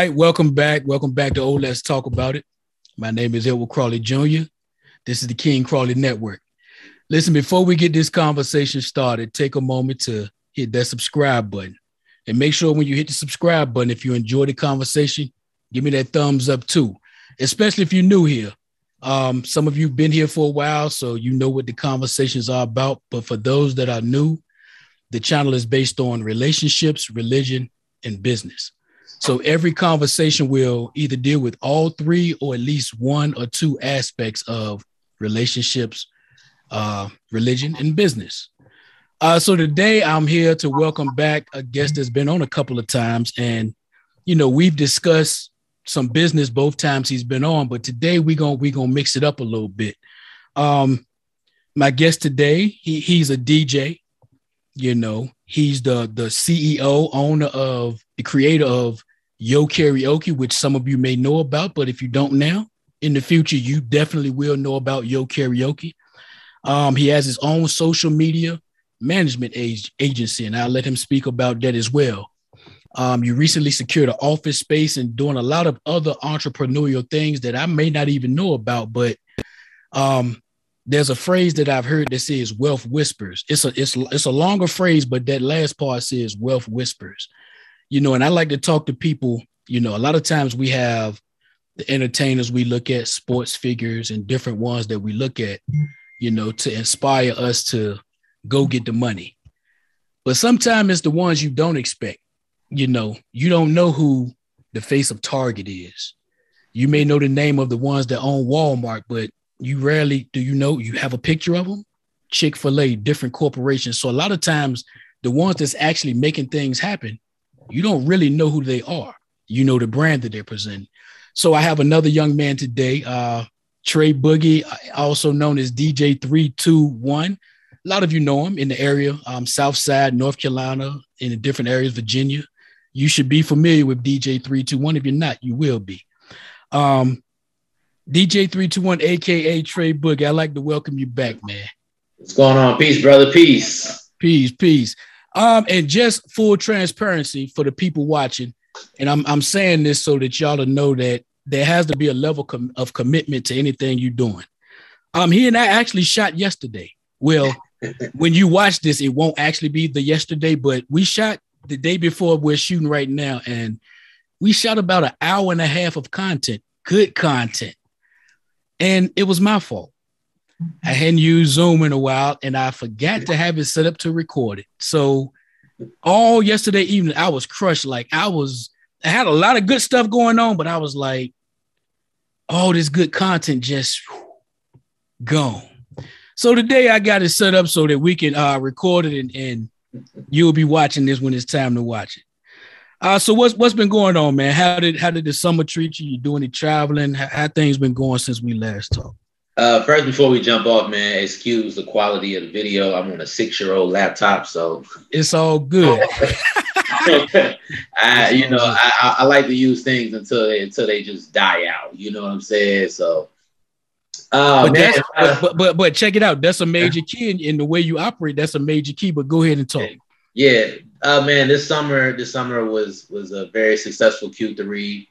Right, welcome back. Welcome back to Old Let's Talk About It. My name is Edward Crawley Jr. This is the King Crawley Network. Listen, before we get this conversation started, take a moment to hit that subscribe button. And make sure when you hit the subscribe button, if you enjoy the conversation, give me that thumbs up too, especially if you're new here. Um, some of you have been here for a while, so you know what the conversations are about. But for those that are new, the channel is based on relationships, religion, and business. So every conversation will either deal with all three or at least one or two aspects of relationships, uh, religion, and business. Uh, so today I'm here to welcome back a guest that's been on a couple of times, and you know we've discussed some business both times he's been on, but today we're gonna we gonna mix it up a little bit. Um, my guest today, he, he's a DJ. You know, he's the the CEO, owner of the creator of Yo Karaoke, which some of you may know about, but if you don't now, in the future, you definitely will know about Yo Karaoke. Um, he has his own social media management age, agency, and I'll let him speak about that as well. Um, you recently secured an office space and doing a lot of other entrepreneurial things that I may not even know about, but um, there's a phrase that I've heard that says wealth whispers. It's a it's it's a longer phrase, but that last part says wealth whispers. You know, and I like to talk to people, you know, a lot of times we have the entertainers we look at, sports figures and different ones that we look at, you know, to inspire us to go get the money. But sometimes it's the ones you don't expect. You know, you don't know who the face of Target is. You may know the name of the ones that own Walmart, but you rarely do you know you have a picture of them. Chick fil A, different corporations. So a lot of times, the ones that's actually making things happen, you don't really know who they are. You know the brand that they're presenting. So I have another young man today, uh, Trey Boogie, also known as DJ 321 a lot of you know him in the area, um, South Side, North Carolina, in the different areas, Virginia. You should be familiar with DJ 321. If you're not, you will be. Um, DJ 321, aka Trey Boogie, I'd like to welcome you back, man. What's going on? Peace, brother. Peace. Peace, peace. Um, and just full transparency for the people watching, and I'm I'm saying this so that y'all to know that there has to be a level com- of commitment to anything you're doing. Um, he and I actually shot yesterday. Well, when you watch this, it won't actually be the yesterday, but we shot the day before we're shooting right now, and we shot about an hour and a half of content, good content. And it was my fault. I hadn't used Zoom in a while and I forgot to have it set up to record it. So all yesterday evening, I was crushed. Like I was, I had a lot of good stuff going on, but I was like, all this good content just gone. So today I got it set up so that we can uh, record it and, and you'll be watching this when it's time to watch it. Uh, so what's what's been going on, man? How did how did the summer treat you? You doing any traveling? How, how things been going since we last talked? Uh, first, before we jump off, man, excuse the quality of the video. I'm on a six-year-old laptop, so it's all good. I, you know, I, I like to use things until they until they just die out. You know what I'm saying? So Oh, but, man. But, but, but, but check it out. That's a major key in, in, the way you operate. That's a major key. But go ahead and talk. Yeah, uh, man. This summer, this summer was was a very successful Q3.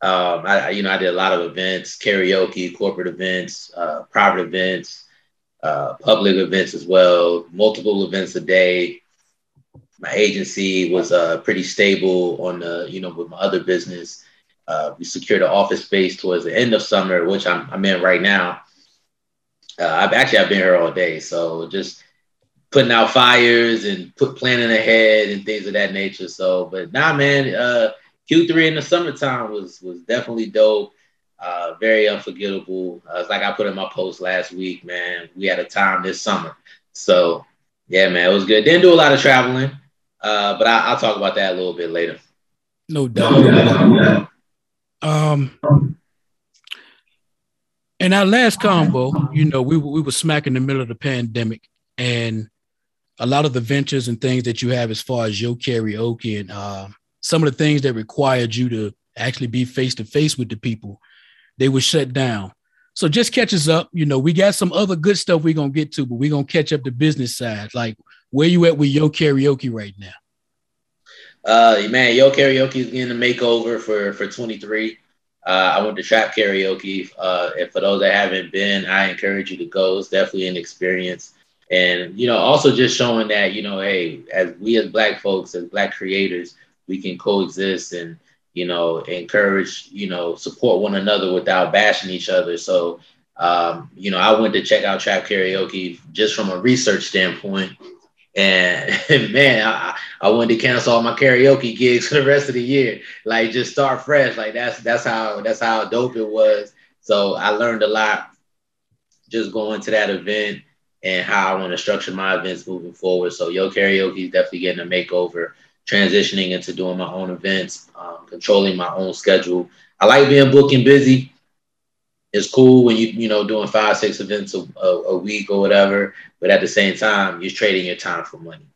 Um, I you know I did a lot of events, karaoke, corporate events, uh, private events, uh, public events as well. Multiple events a day. My agency was uh, pretty stable on the you know with my other business. Uh, we secured an office space towards the end of summer, which I'm, I'm in right now. Uh, I've actually I've been here all day, so just putting out fires and put planning ahead and things of that nature. So, but nah, man, uh, Q3 in the summertime was was definitely dope. Uh, very unforgettable. Uh, it's like I put in my post last week, man. We had a time this summer, so yeah, man, it was good. Didn't do a lot of traveling, uh, but I, will talk about that a little bit later. No doubt. No doubt. Um, in our last combo, you know, we we were smack in the middle of the pandemic, and a lot of the ventures and things that you have as far as your karaoke and uh, some of the things that required you to actually be face to face with the people, they were shut down. So just catch us up. You know, we got some other good stuff we're gonna get to, but we're gonna catch up the business side. Like where you at with your karaoke right now? Uh, man, Yo Karaoke is getting a makeover for for 23. Uh, I went to Trap Karaoke. Uh, and for those that haven't been, I encourage you to go. It's definitely an experience. And, you know, also just showing that, you know, hey, as we as Black folks, as Black creators, we can coexist and, you know, encourage, you know, support one another without bashing each other. So, um, you know, I went to check out Trap Karaoke just from a research standpoint. And man, I, I wanted to cancel all my karaoke gigs for the rest of the year. Like just start fresh. Like that's that's how that's how dope it was. So I learned a lot just going to that event and how I want to structure my events moving forward. So Yo Karaoke is definitely getting a makeover, transitioning into doing my own events, um, controlling my own schedule. I like being booking busy. It's cool when you you know doing five six events a, a, a week or whatever, but at the same time you're trading your time for money.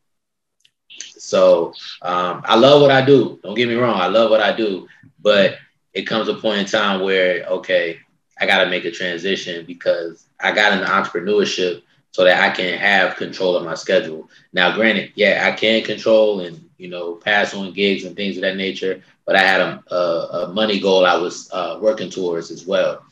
So um, I love what I do. Don't get me wrong, I love what I do, but it comes a point in time where okay, I got to make a transition because I got into entrepreneurship so that I can have control of my schedule. Now, granted, yeah, I can control and you know pass on gigs and things of that nature, but I had a, a, a money goal I was uh, working towards as well.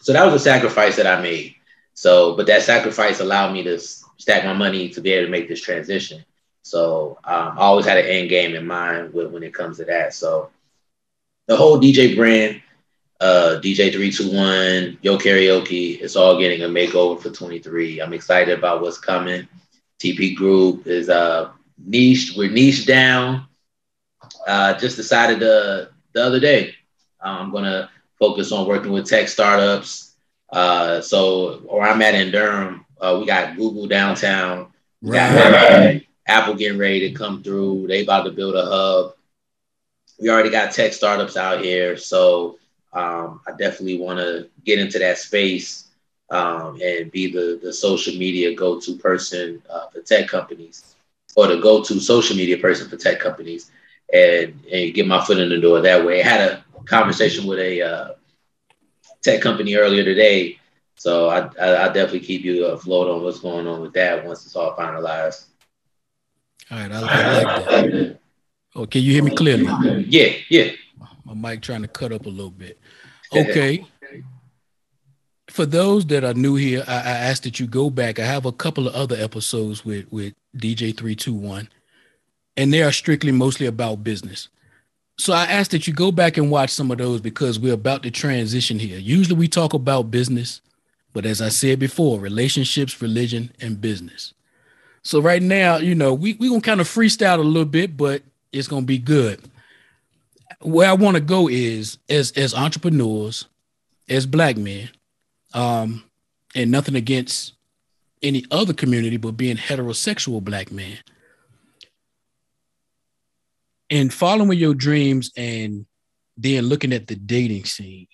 So that was a sacrifice that I made. So, but that sacrifice allowed me to stack my money to be able to make this transition. So um, I always had an end game in mind with, when it comes to that. So the whole DJ brand uh, DJ 321, Yo Karaoke, it's all getting a makeover for 23. I'm excited about what's coming. TP Group is uh, niche. We're niche down. Uh, just decided uh, the other day I'm going to focus on working with tech startups. Uh, so, where I'm at in Durham, uh, we got Google downtown. We got Apple getting ready to come through. They about to build a hub. We already got tech startups out here. So, um, I definitely want to get into that space um, and be the, the social media go to person uh, for tech companies or the go to social media person for tech companies and, and get my foot in the door that way. I had a conversation with a uh, tech company earlier today. So I, I, I definitely keep you afloat on what's going on with that once it's all finalized. All right, I, I like that. Okay, you hear me clearly? Yeah, yeah. My mic trying to cut up a little bit. Okay. For those that are new here, I, I ask that you go back. I have a couple of other episodes with with DJ three two one, and they are strictly mostly about business. So I ask that you go back and watch some of those because we're about to transition here. Usually we talk about business, but as I said before, relationships, religion, and business. So right now, you know, we we gonna kind of freestyle a little bit, but it's gonna be good where I want to go is as as entrepreneurs, as black men, um, and nothing against any other community, but being heterosexual black man. And following your dreams and then looking at the dating scene,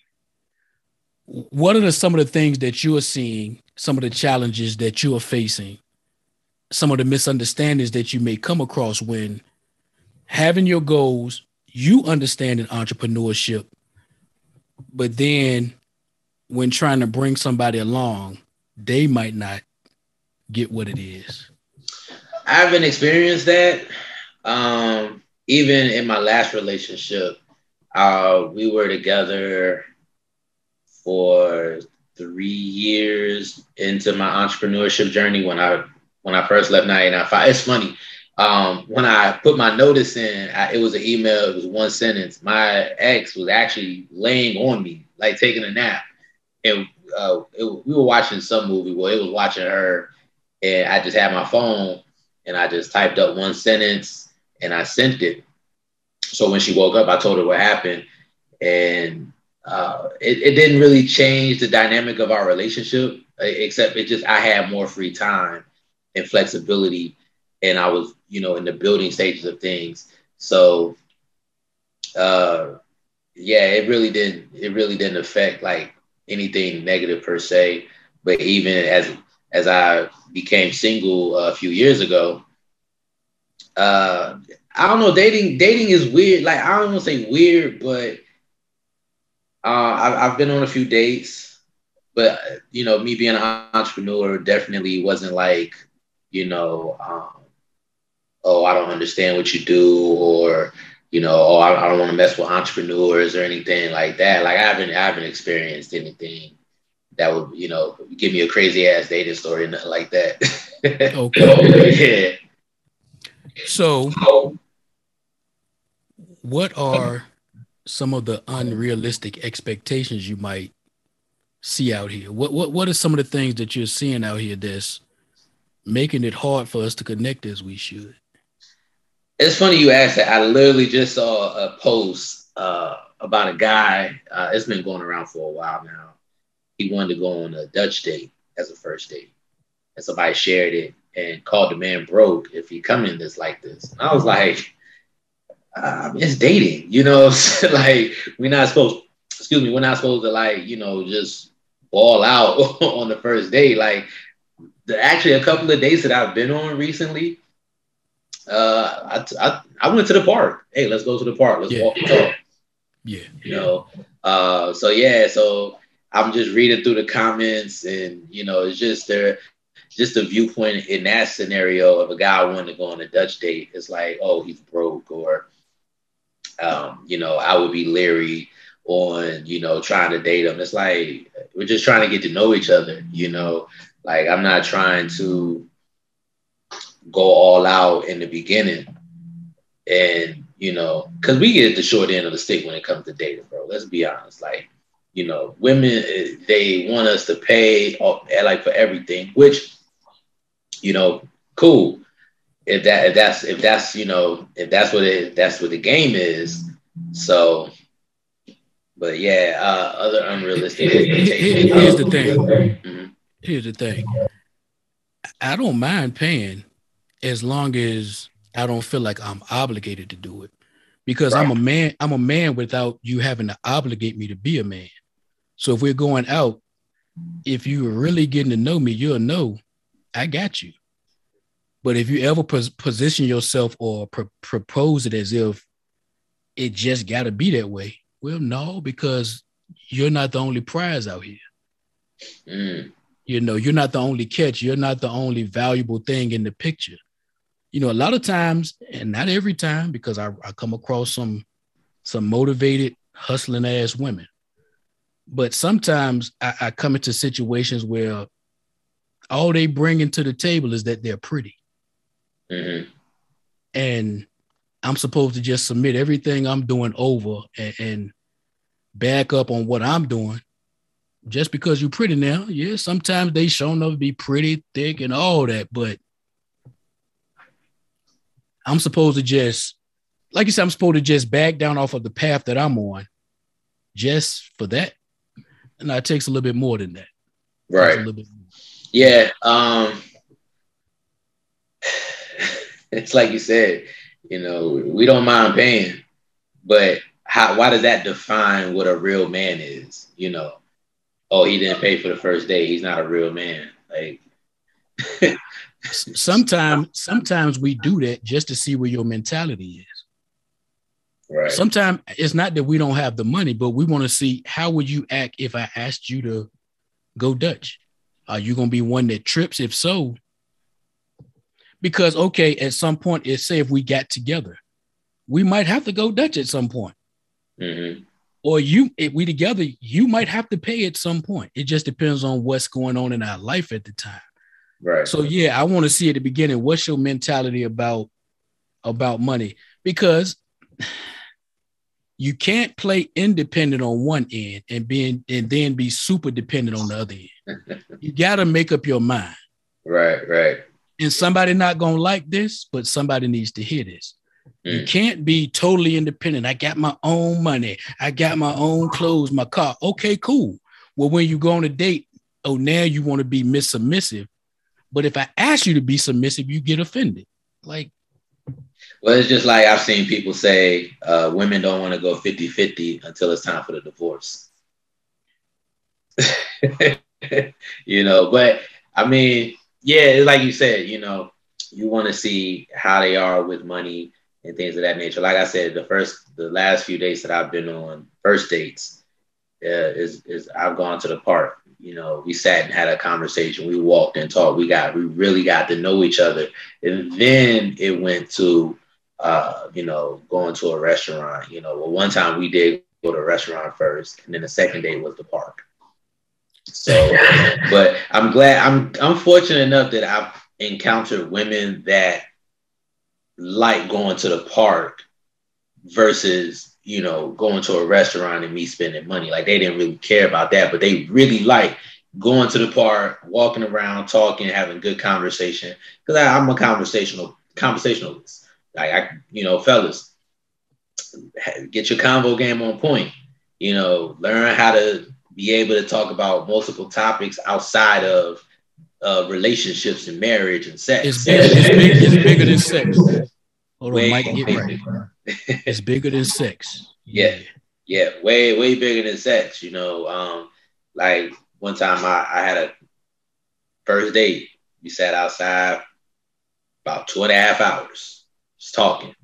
what are the, some of the things that you are seeing, some of the challenges that you are facing, some of the misunderstandings that you may come across when having your goals you understand in entrepreneurship, but then when trying to bring somebody along, they might not get what it is. I haven't experienced that. Um, even in my last relationship, uh, we were together for three years into my entrepreneurship journey when I when I first left 995. It's funny um, when I put my notice in, I, it was an email. It was one sentence. My ex was actually laying on me, like taking a nap, and uh, it, we were watching some movie. Well, it was watching her, and I just had my phone, and I just typed up one sentence, and I sent it. So when she woke up, I told her what happened, and uh, it, it didn't really change the dynamic of our relationship, except it just I had more free time and flexibility and I was, you know, in the building stages of things. So, uh, yeah, it really didn't. It really didn't affect like anything negative per se. But even as as I became single a few years ago, uh, I don't know. Dating dating is weird. Like I don't want to say weird, but uh, I've, I've been on a few dates. But you know, me being an entrepreneur definitely wasn't like you know um, oh, I don't understand what you do, or you know, oh, I, I don't want to mess with entrepreneurs or anything like that. Like I haven't, I haven't experienced anything that would, you know, give me a crazy ass dating story, nothing like that. okay. yeah. So, what are some of the unrealistic expectations you might see out here? What what what are some of the things that you're seeing out here that's making it hard for us to connect as we should? It's funny you asked that. I literally just saw a post uh, about a guy. Uh, it's been going around for a while now. He wanted to go on a Dutch date as a first date, and somebody shared it and called the man broke if he come in this like this. And I was like, um, it's dating, you know. like we're not supposed. Excuse me, we're not supposed to like you know just ball out on the first date. Like the, actually, a couple of dates that I've been on recently uh, I, I, I went to the park. Hey, let's go to the park. Let's yeah. walk and talk. Yeah. You know, uh, so yeah, so I'm just reading through the comments and, you know, it's just there, just a viewpoint in that scenario of a guy wanting to go on a Dutch date. It's like, oh, he's broke or, um, you know, I would be leery on, you know, trying to date him. It's like, we're just trying to get to know each other, you know, like I'm not trying to, go all out in the beginning. And, you know, because we get the short end of the stick when it comes to dating, bro. Let's be honest. Like, you know, women, they want us to pay like for everything, which, you know, cool. If that, if that's, if that's, you know, if that's what it, that's what the game is. So, but yeah, uh, other unrealistic. Here's the thing. Mm-hmm. Here's the thing. I don't mind paying as long as I don't feel like I'm obligated to do it. Because right. I'm a man, I'm a man without you having to obligate me to be a man. So if we're going out, if you're really getting to know me, you'll know I got you. But if you ever pos- position yourself or pr- propose it as if it just got to be that way, well, no, because you're not the only prize out here. Mm. You know, you're not the only catch. You're not the only valuable thing in the picture you know, a lot of times, and not every time, because I, I come across some some motivated, hustling ass women. But sometimes I, I come into situations where all they bring into the table is that they're pretty. Mm-hmm. And I'm supposed to just submit everything I'm doing over and, and, back up on what I'm doing. Just because you're pretty now, yeah, sometimes they show enough to be pretty, thick, and all that, but I'm supposed to just, like you said, I'm supposed to just back down off of the path that I'm on just for that. And it takes a little bit more than that. Right. Yeah. Um, it's like you said, you know, we don't mind paying, but how, why does that define what a real man is? You know, oh, he didn't pay for the first day. He's not a real man. Like, sometimes sometimes we do that just to see where your mentality is. Right. Sometimes it's not that we don't have the money, but we want to see how would you act if I asked you to go Dutch? Are you gonna be one that trips? If so, because okay, at some point, it's say if we got together, we might have to go Dutch at some point. Mm-hmm. Or you, if we together, you might have to pay at some point. It just depends on what's going on in our life at the time. Right. So yeah, I want to see at the beginning what's your mentality about about money because you can't play independent on one end and being and then be super dependent on the other end. you got to make up your mind. Right, right. And somebody not going to like this, but somebody needs to hear this. Mm. You can't be totally independent. I got my own money. I got my own clothes, my car. Okay, cool. Well, when you go on a date, oh, now you want to be miss submissive but if I ask you to be submissive, you get offended. Like, well, it's just like I've seen people say uh, women don't want to go 50 50 until it's time for the divorce. you know, but I mean, yeah, it's like you said, you know, you want to see how they are with money and things of that nature. Like I said, the first, the last few dates that I've been on, first dates, uh, is is I've gone to the park you know, we sat and had a conversation. We walked and talked. We got, we really got to know each other. And then it went to, uh, you know, going to a restaurant. You know, well, one time we did go to a restaurant first, and then the second day was the park. So, but I'm glad. I'm I'm fortunate enough that I've encountered women that like going to the park versus you know going to a restaurant and me spending money. Like they didn't really care about that, but they really like going to the park, walking around, talking, having good conversation. Because I'm a conversational conversationalist. Like I, you know, fellas, get your convo game on point. You know, learn how to be able to talk about multiple topics outside of uh, relationships and marriage and sex. It's bigger, it's, big, it's bigger than sex. Hold on, mic, get right. it's bigger than sex. Yeah. yeah, way way bigger than sex. You know, um, like one time I, I had a first date. We sat outside about two and a half hours, just talking,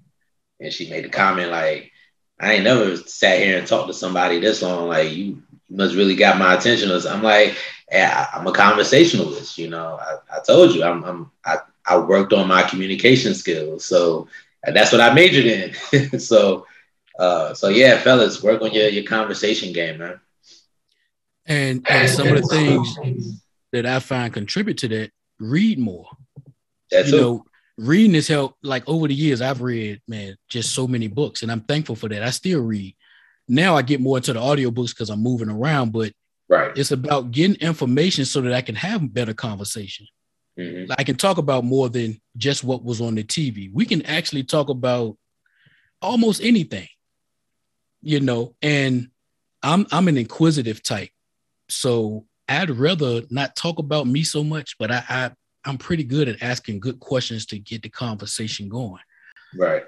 and she made a comment like, "I ain't never sat here and talked to somebody this long. Like you, you must really got my attention." I'm like, yeah, I'm a conversationalist. You know, I, I told you, I'm, I'm I, I worked on my communication skills, so that's what I majored in. so, uh, so yeah, fellas, work on your your conversation game, man. And and some of the things that I find contribute to that, read more. That's you know, reading has helped. Like over the years, I've read, man, just so many books, and I'm thankful for that. I still read. Now I get more into the audiobooks because I'm moving around, but right. it's about getting information so that I can have better conversation. Mm-hmm. I can talk about more than just what was on the TV. We can actually talk about almost anything, you know. And I'm I'm an inquisitive type, so I'd rather not talk about me so much. But I, I I'm pretty good at asking good questions to get the conversation going. Right.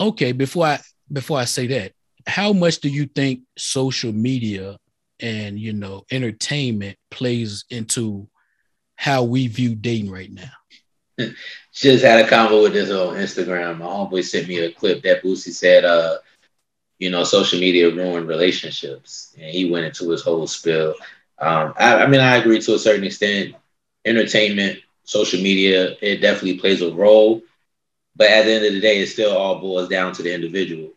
Okay. Before I before I say that, how much do you think social media and you know entertainment plays into how we view dating right now. Just had a convo with this on Instagram. My homeboy sent me a clip that Boosie said, uh, you know, social media ruined relationships. And he went into his whole spill. Um, I, I mean, I agree to a certain extent. Entertainment, social media, it definitely plays a role. But at the end of the day, it still all boils down to the individual.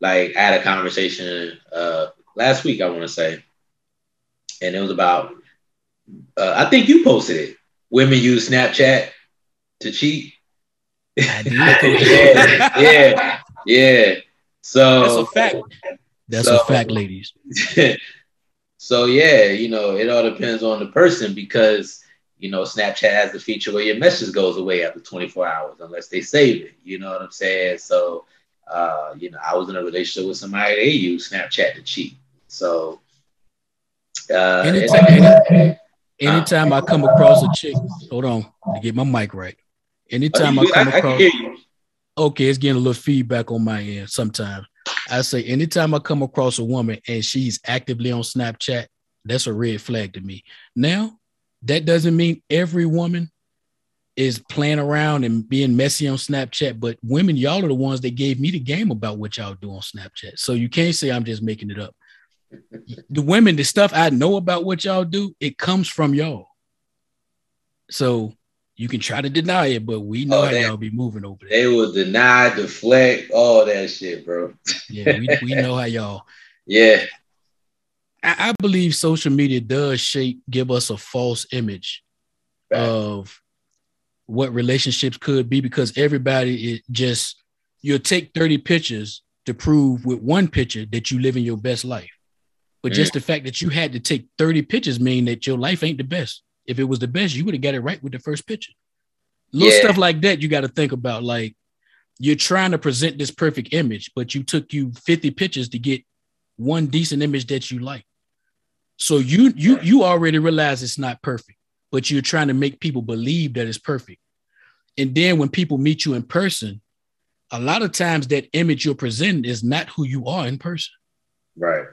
Like I had a conversation uh, last week, I want to say, and it was about uh, I think you posted it. Women use Snapchat to cheat. yeah, yeah, yeah. So that's a fact. That's so, a fact, ladies. so yeah, you know, it all depends on the person because you know Snapchat has the feature where your message goes away after 24 hours unless they save it. You know what I'm saying? So uh, you know, I was in a relationship with somebody they use Snapchat to cheat. So uh, anytime, anytime I come across a chick, hold on to get my mic right. Anytime I come across, okay, it's getting a little feedback on my end sometimes. I say anytime I come across a woman and she's actively on Snapchat, that's a red flag to me. Now, that doesn't mean every woman is playing around and being messy on Snapchat, but women, y'all are the ones that gave me the game about what y'all do on Snapchat. So you can't say I'm just making it up the women, the stuff I know about what y'all do, it comes from y'all. So you can try to deny it, but we know oh, how y'all be moving over there. They will deny, deflect, all that shit, bro. yeah, we, we know how y'all. Yeah. I, I, believe social media does shape, give us a false image right. of what relationships could be because everybody is just you'll take 30 pictures to prove with one picture that you live in your best life. But mm. just the fact that you had to take 30 pictures mean that your life ain't the best. If it was the best, you would have got it right with the first picture. Little yeah. stuff like that you got to think about. Like you're trying to present this perfect image, but you took you 50 pictures to get one decent image that you like. So you you you already realize it's not perfect, but you're trying to make people believe that it's perfect. And then when people meet you in person, a lot of times that image you're presenting is not who you are in person. Right.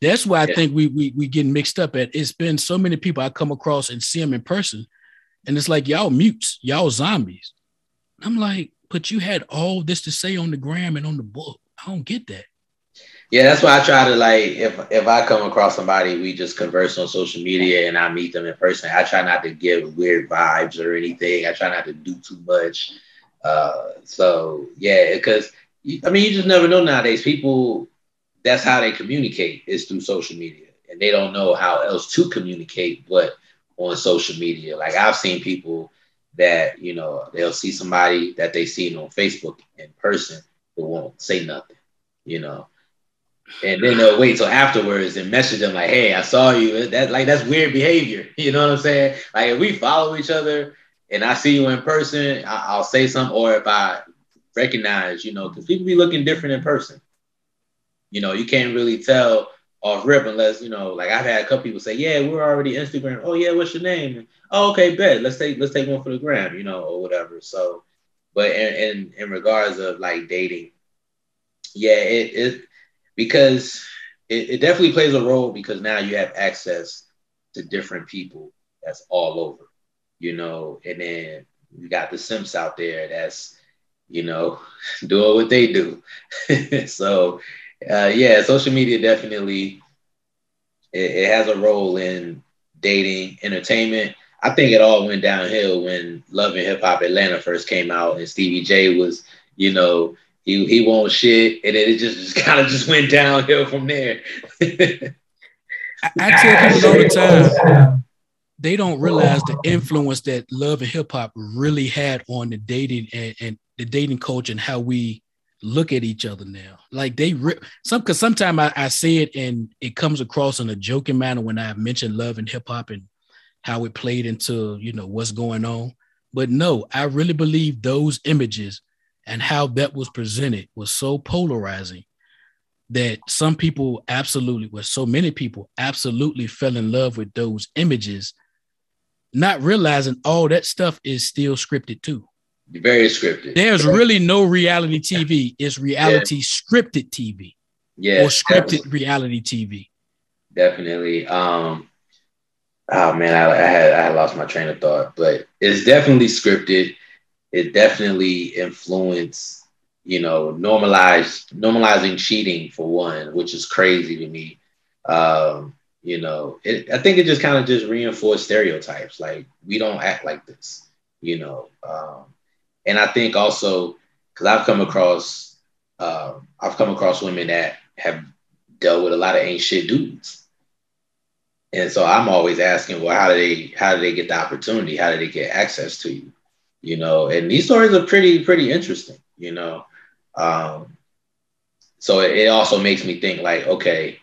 That's why I yeah. think we we we get mixed up at. It's been so many people I come across and see them in person, and it's like y'all mutes, y'all zombies. I'm like, but you had all this to say on the gram and on the book. I don't get that. Yeah, that's why I try to like if if I come across somebody, we just converse on social media and I meet them in person. I try not to give weird vibes or anything. I try not to do too much. Uh, so yeah, because I mean, you just never know nowadays. People, that's how they communicate is through social media, and they don't know how else to communicate but on social media. Like I've seen people that you know they'll see somebody that they seen on Facebook in person, but won't say nothing. You know, and then they'll wait till afterwards and message them like, "Hey, I saw you." That like that's weird behavior. You know what I'm saying? Like if we follow each other and I see you in person, I, will say something, or if I recognize, you know, because people be looking different in person. You know, you can't really tell off rip unless you know, like I've had a couple people say, "Yeah, we're already Instagram." Oh yeah, what's your name? Oh okay, bet. Let's take let's take one for the gram, you know, or whatever. So, but in in, in regards of like dating, yeah, it it because it, it definitely plays a role because now you have access to different people that's all over, you know, and then you got the simps out there that's, you know, doing what they do. so, uh, yeah, social media definitely it, it has a role in dating, entertainment. I think it all went downhill when Love and Hip Hop Atlanta first came out, and Stevie J was, you know, he he won't shit, and then it just, just kind of just went downhill from there. I, I tell people all the time, they don't realize the influence that love and hip hop really had on the dating and, and the dating culture and how we look at each other now. Like they rip some because sometimes I, I say it and it comes across in a joking manner when I mention love and hip hop and how it played into you know what's going on. But no, I really believe those images and how that was presented was so polarizing that some people absolutely, well, so many people absolutely fell in love with those images, not realizing all that stuff is still scripted too. Very scripted. There's really no reality TV. It's reality yeah. scripted TV. Yeah. Or scripted reality TV. Definitely. Um, oh man, I, I had I had lost my train of thought, but it's definitely scripted it definitely influenced, you know, normalized normalizing cheating for one, which is crazy to me. Um, you know, it, I think it just kind of just reinforced stereotypes. Like we don't act like this, you know. Um, and I think also because I've come across, uh, I've come across women that have dealt with a lot of ain't shit dudes. And so I'm always asking, well, how do they how do they get the opportunity? How do they get access to you? you know, and these stories are pretty, pretty interesting, you know. Um, so it, it also makes me think like, okay,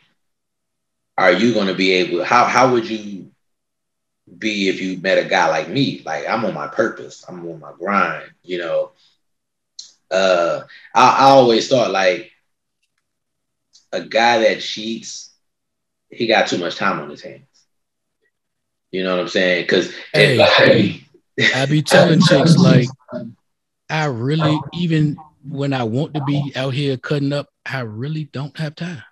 are you going to be able, how, how would you be if you met a guy like me? Like I'm on my purpose, I'm on my grind, you know. Uh, I, I always thought like a guy that cheats, he got too much time on his hands. You know what I'm saying? Because hey, I be telling chicks like, I really even when I want to be out here cutting up, I really don't have time.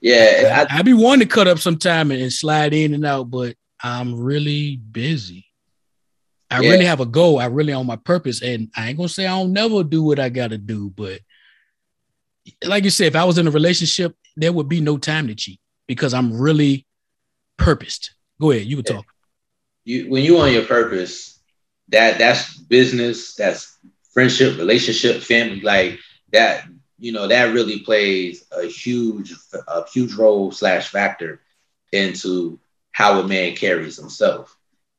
Yeah, I, I, be wanting to cut up sometime and, and slide in and out, but I'm really busy. I yeah. really have a goal. I really on my purpose, and I ain't gonna say I don't never do what I gotta do, but like you said, if I was in a relationship, there would be no time to cheat because I'm really purposed. Go ahead, you can talk you when you on your purpose, that that's business, that's friendship, relationship, family, like that. You know that really plays a huge a huge role slash factor into how a man carries himself.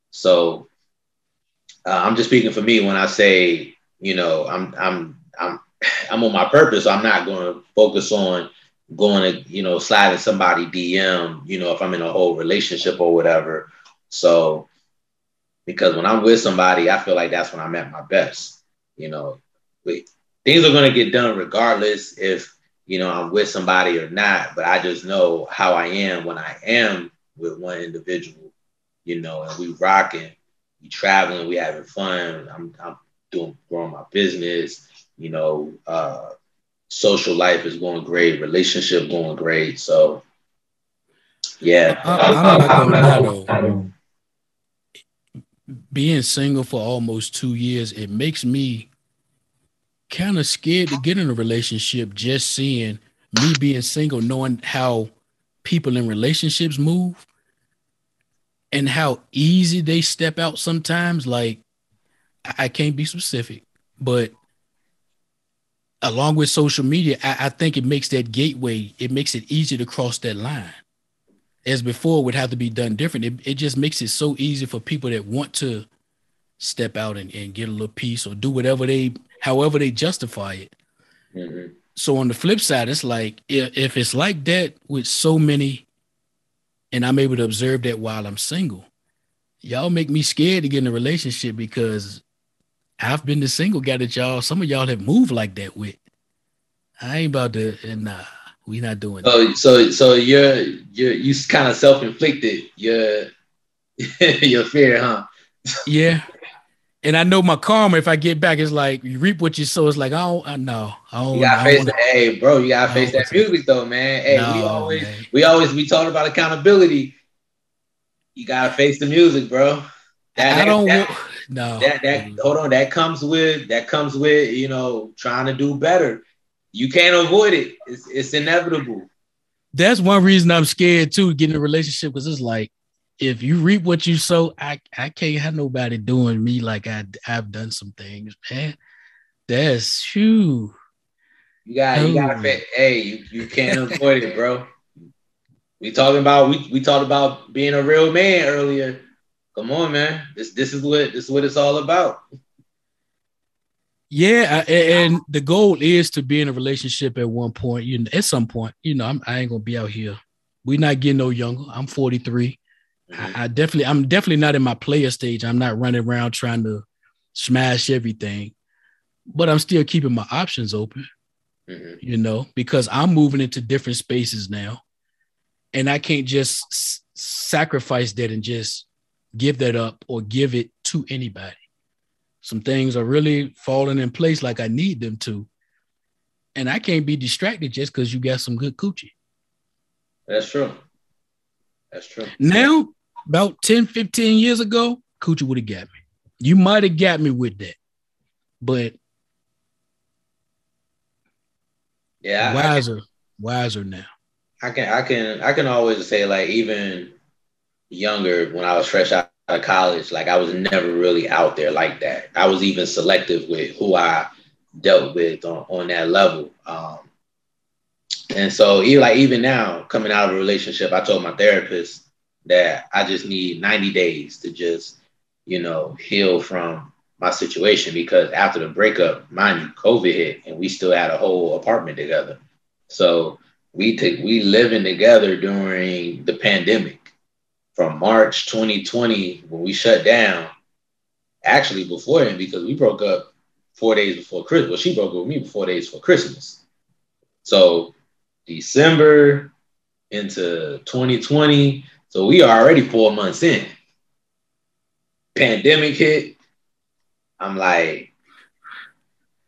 So uh, I'm just speaking for me when I say, you know, I'm I'm I'm I'm on my purpose. I'm not going to focus on going to, you know, sliding somebody DM, you know, if I'm in a whole relationship or whatever. So because when I'm with somebody, I feel like that's when I'm at my best. You know, things are going to get done regardless if you know I'm with somebody or not. But I just know how I am when I am with one individual. You know, and we rocking, we traveling, we having fun. I'm, I'm doing growing my business. You know, uh, social life is going great, relationship going great. So, yeah. I, lie being single for almost two years, it makes me kind of scared to get in a relationship just seeing me being single, knowing how people in relationships move and how easy they step out sometimes. Like, I can't be specific, but along with social media, I, I, think it makes that gateway, it makes it easy to cross that line. As before would have to be done different. It, it just makes it so easy for people that want to step out and, and get a little piece or do whatever they, however they justify it. Mm-hmm. So on the flip side, it's like if, if it's like that with so many, and I'm able to observe that while I'm single, y'all make me scared to get in a relationship because I've been the single guy that y'all, some of y'all have moved like that with. I ain't about to, and nah, we not doing so, that. So, so you're, you're, you kind of self-inflicted your, your fear, huh? yeah. And I know my karma, if I get back, it's like you reap what you sow. It's like, I don't, I know. I don't, you gotta face that. Hey, bro, you gotta face that music though, man. Hey, no, we always, man. we always, we talk about accountability. You gotta face the music, bro. That, I don't. That, no. That that hold on, that comes with that comes with you know trying to do better. You can't avoid it. It's it's inevitable. That's one reason I'm scared too, getting a relationship because it's like if you reap what you sow, I I can't have nobody doing me like I I've done some things, man. That's true. You got you got to pay. hey, you, you can't avoid it, bro. We talking about we we talked about being a real man earlier. Come on, man. This this is what this is what it's all about. Yeah, and the goal is to be in a relationship at one point. You know, at some point, you know, I'm, I ain't gonna be out here. We're not getting no younger. I'm 43. Mm-hmm. I, I, definitely, I'm definitely not in my player stage. I'm not running around trying to smash everything, but I'm still keeping my options open. Mm-hmm. You know, because I'm moving into different spaces now, and I can't just s- sacrifice that and just give that up or give it to anybody. Some things are really falling in place like I need them to. And I can't be distracted just because you got some good coochie. That's true. That's true. Now, about 10, 15 years ago, coochie would have got me. You might have got me with that. But yeah, wiser, can, wiser now. I can I can I can always say like even younger, when I was fresh out of college, like I was never really out there like that. I was even selective with who I dealt with on, on that level. Um, and so even like even now, coming out of a relationship, I told my therapist that I just need 90 days to just, you know, heal from my situation because after the breakup, mind you, COVID hit and we still had a whole apartment together. So we took we living together during the pandemic from March 2020 when we shut down, actually before him because we broke up four days before Christmas. Well, she broke up with me four days for Christmas. So December into 2020. So we are already four months in. Pandemic hit. I'm like,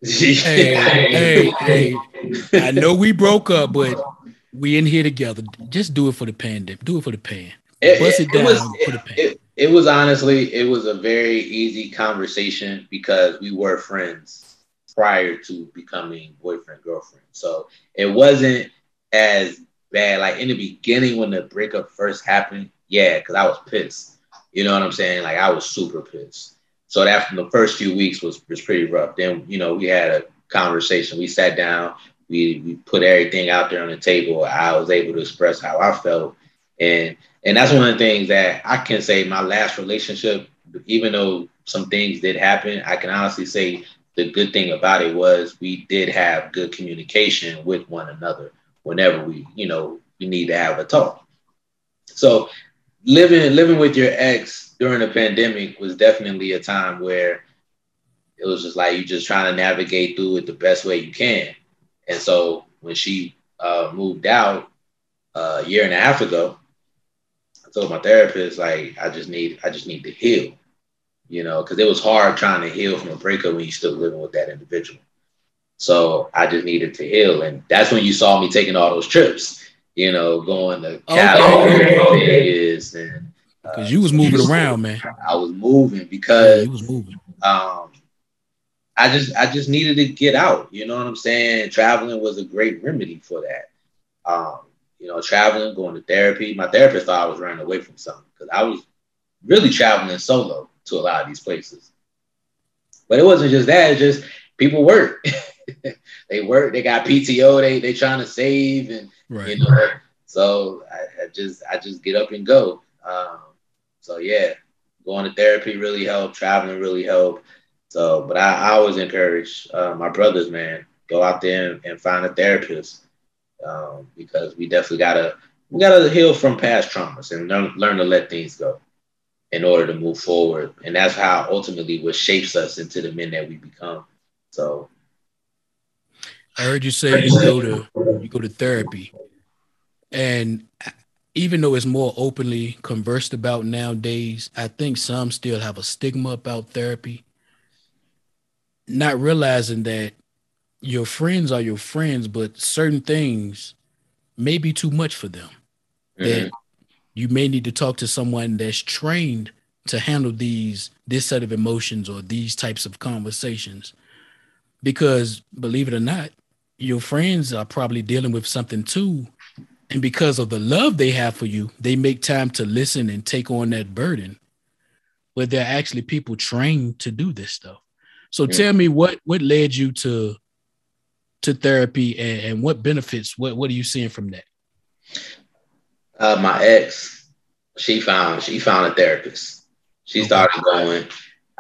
hey, hey, hey. I know we broke up, but we in here together. Just do it for the pandemic. Do it for the pan. It, Bust it, it down. Was, it, it, it was honestly, it was a very easy conversation because we were friends prior to becoming boyfriend girlfriend. So it wasn't as bad. Like in the beginning when the breakup first happened, yeah, because I was pissed. You know what I'm saying? Like I was super pissed. So that the first few weeks was was pretty rough. Then you know we had a conversation. We sat down. We we put everything out there on the table. I was able to express how I felt, and and that's one of the things that I can say my last relationship, even though some things did happen, I can honestly say the good thing about it was we did have good communication with one another whenever we, you know, we need to have a talk. So living living with your ex during the pandemic was definitely a time where it was just like you just trying to navigate through it the best way you can. And so when she uh, moved out uh, a year and a half ago, I told my therapist like I just need I just need to heal, you know, because it was hard trying to heal from a breakup when you're still living with that individual. So I just needed to heal, and that's when you saw me taking all those trips, you know, going to California, Vegas, and because uh, you was moving around, man. I was moving because yeah, you was moving. Um, I just I just needed to get out. You know what I'm saying? Traveling was a great remedy for that. um, you know, traveling, going to therapy. My therapist thought I was running away from something because I was really traveling solo to a lot of these places. But it wasn't just that; it's just people work. they work. They got PTO. They they trying to save and right. you know. So I, I, just I just get up and go. Um, so yeah, going to therapy really helped. Traveling really helped. So, but I, I always encourage uh, my brothers, man, go out there and, and find a therapist um, because we definitely gotta we gotta heal from past traumas and learn learn to let things go in order to move forward. And that's how ultimately what shapes us into the men that we become. So I heard you say you go to you go to therapy. And even though it's more openly conversed about nowadays, I think some still have a stigma about therapy. Not realizing that your friends are your friends, but certain things may be too much for them. Mm-hmm. That you may need to talk to someone that's trained to handle these this set of emotions or these types of conversations because believe it or not your friends are probably dealing with something too and because of the love they have for you they make time to listen and take on that burden but they're actually people trained to do this stuff so yeah. tell me what what led you to to therapy and, and what benefits what what are you seeing from that uh, my ex, she found she found a therapist. She started going.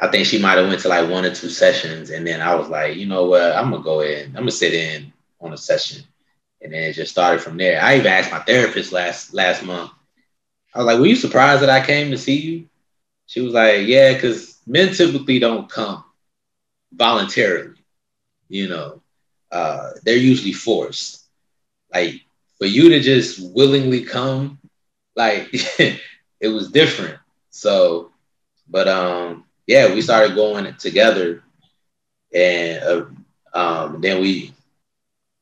I think she might have went to like one or two sessions, and then I was like, you know what, I'm gonna go in. I'm gonna sit in on a session, and then it just started from there. I even asked my therapist last last month. I was like, "Were you surprised that I came to see you?" She was like, "Yeah, because men typically don't come voluntarily. You know, uh, they're usually forced. Like for you to just willingly come, like it was different. So, but um, yeah, we started going together, and uh, um, then we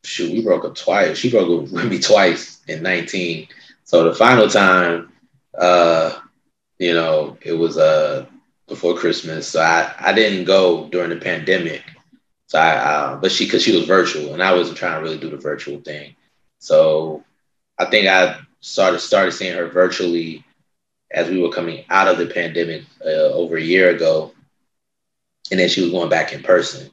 shoot, we broke up twice. She broke up with me twice in 19. So the final time, uh, you know, it was uh before Christmas. So I, I didn't go during the pandemic. So I, uh, but she, cause she was virtual and I wasn't trying to really do the virtual thing. So I think I started started seeing her virtually as we were coming out of the pandemic uh, over a year ago, and then she was going back in person.